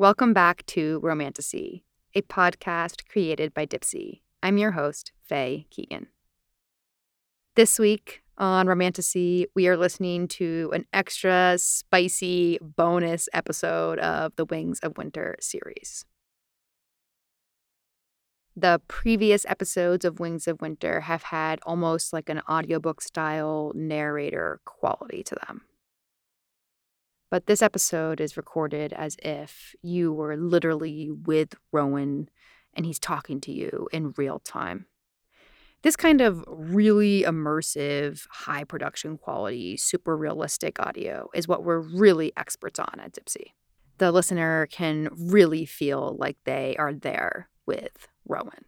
Welcome back to Romantasy, a podcast created by Dipsea. I'm your host, Faye Keegan. This week on Romantasy, we are listening to an extra spicy bonus episode of the Wings of Winter series. The previous episodes of Wings of Winter have had almost like an audiobook style narrator quality to them. But this episode is recorded as if you were literally with Rowan and he's talking to you in real time. This kind of really immersive, high production quality, super realistic audio is what we're really experts on at Dipsea. The listener can really feel like they are there with Rowan.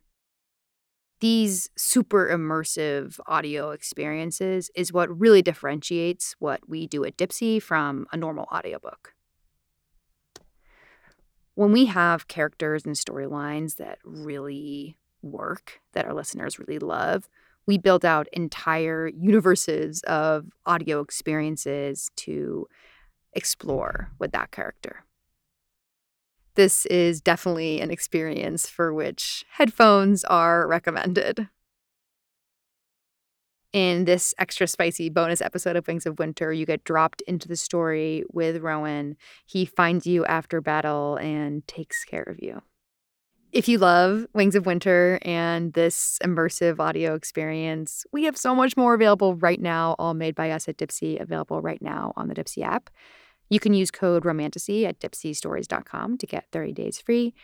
These super immersive audio experiences is what really differentiates what we do at Dipsea from a normal audiobook. When we have characters and storylines that really work, that our listeners really love, we build out entire universes of audio experiences to explore with that character this is definitely an experience for which headphones are recommended. In this extra spicy bonus episode of Wings of Winter, you get dropped into the story with Rowan. He finds you after battle and takes care of you. If you love Wings of Winter and this immersive audio experience, we have so much more available right now, all made by us at Dipsea, available right now on the Dipsea app. You can use code ROMANTASY at dipseastories.com to get 30 days free.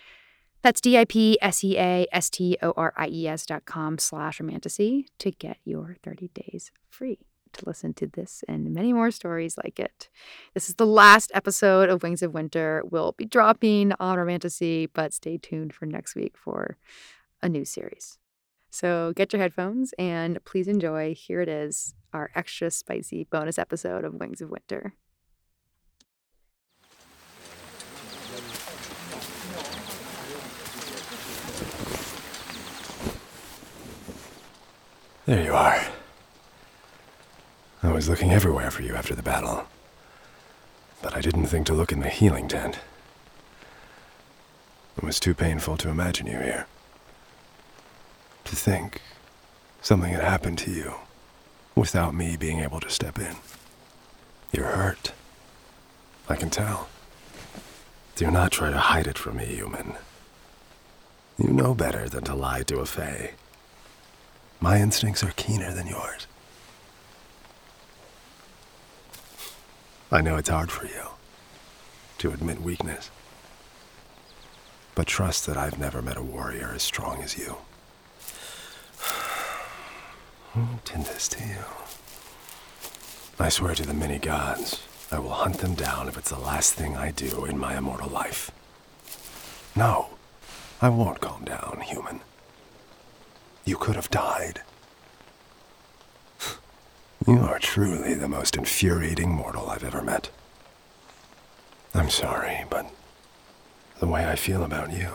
That's D-I-P-S-E-A-S-T-O-R-I-E-S dot com slash romantasy to get your 30 days free to listen to this and many more stories like it. This is the last episode of Wings of Winter. We'll be dropping on Romantasy, but stay tuned for next week for a new series. So get your headphones and please enjoy. Here it is, our extra spicy bonus episode of Wings of Winter. There you are. I was looking everywhere for you after the battle. But I didn't think to look in the healing tent. It was too painful to imagine you here. To think something had happened to you without me being able to step in. You're hurt. I can tell. Do not try to hide it from me, human. You know better than to lie to a Fae. My instincts are keener than yours. I know it's hard for you to admit weakness. But trust that I've never met a warrior as strong as you. Did this to you? I swear to the many gods, I will hunt them down if it's the last thing I do in my immortal life. No, I won't calm down, human. You could have died. You are truly the most infuriating mortal I've ever met. I'm sorry, but the way I feel about you,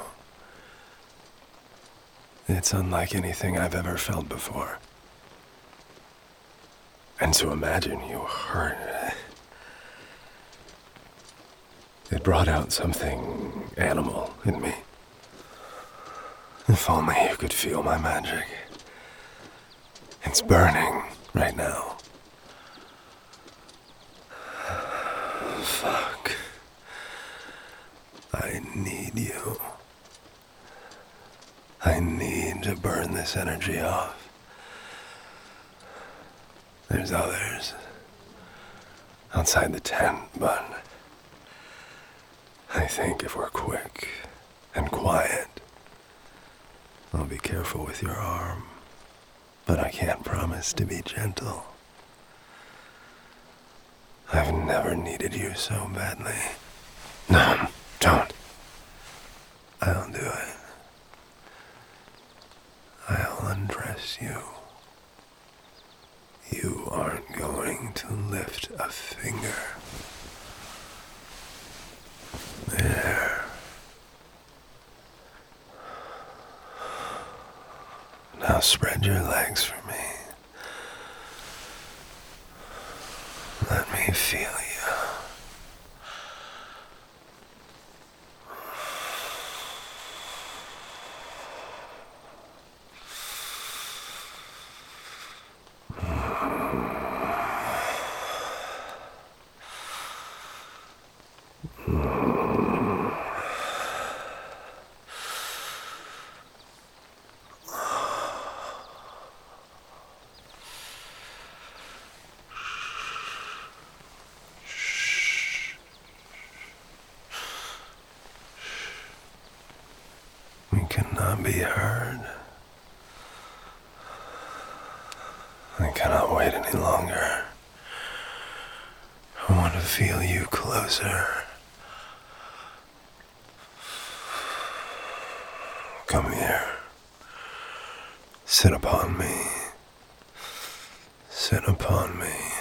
it's unlike anything I've ever felt before. And to imagine you hurt, it brought out something animal in me. If only you could feel my magic. It's burning right now. Fuck. I need you. I need to burn this energy off. There's others outside the tent, but I think if we're quick and quiet, I'll be careful with your arm, but I can't promise to be gentle. I've never needed you so badly. No, don't. I'll do it. I'll undress you. You aren't going to lift a finger. There. Now spread your legs for me. Let me feel you. We cannot be heard. I cannot wait any longer. I want to feel you closer. Come here. Sit upon me. Sit upon me.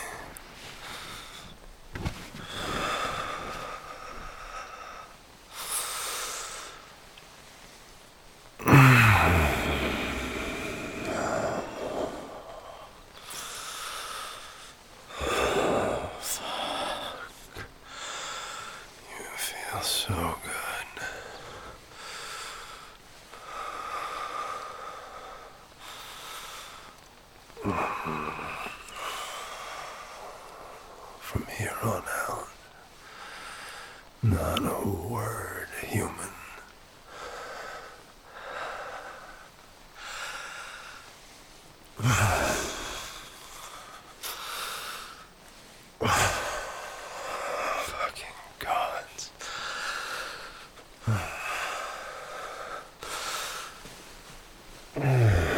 You feel so good. Mm-hmm. From here on out, not a word human. Fucking gods. Gods.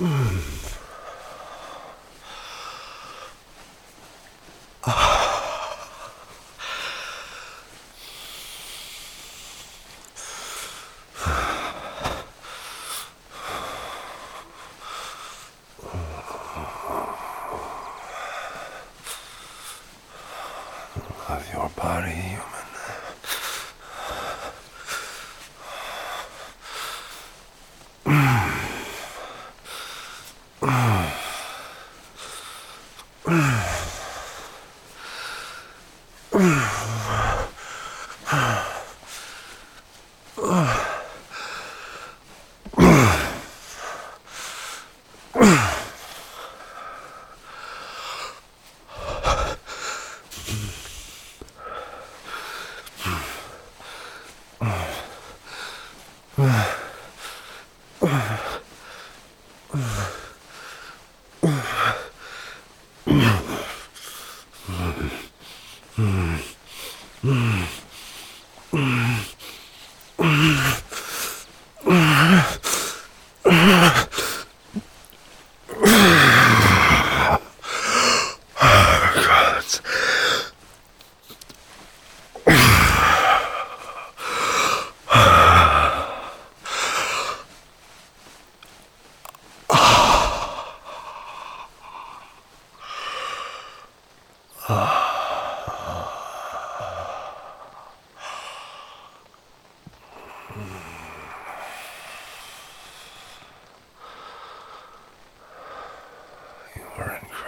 Love your body, were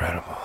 incredible.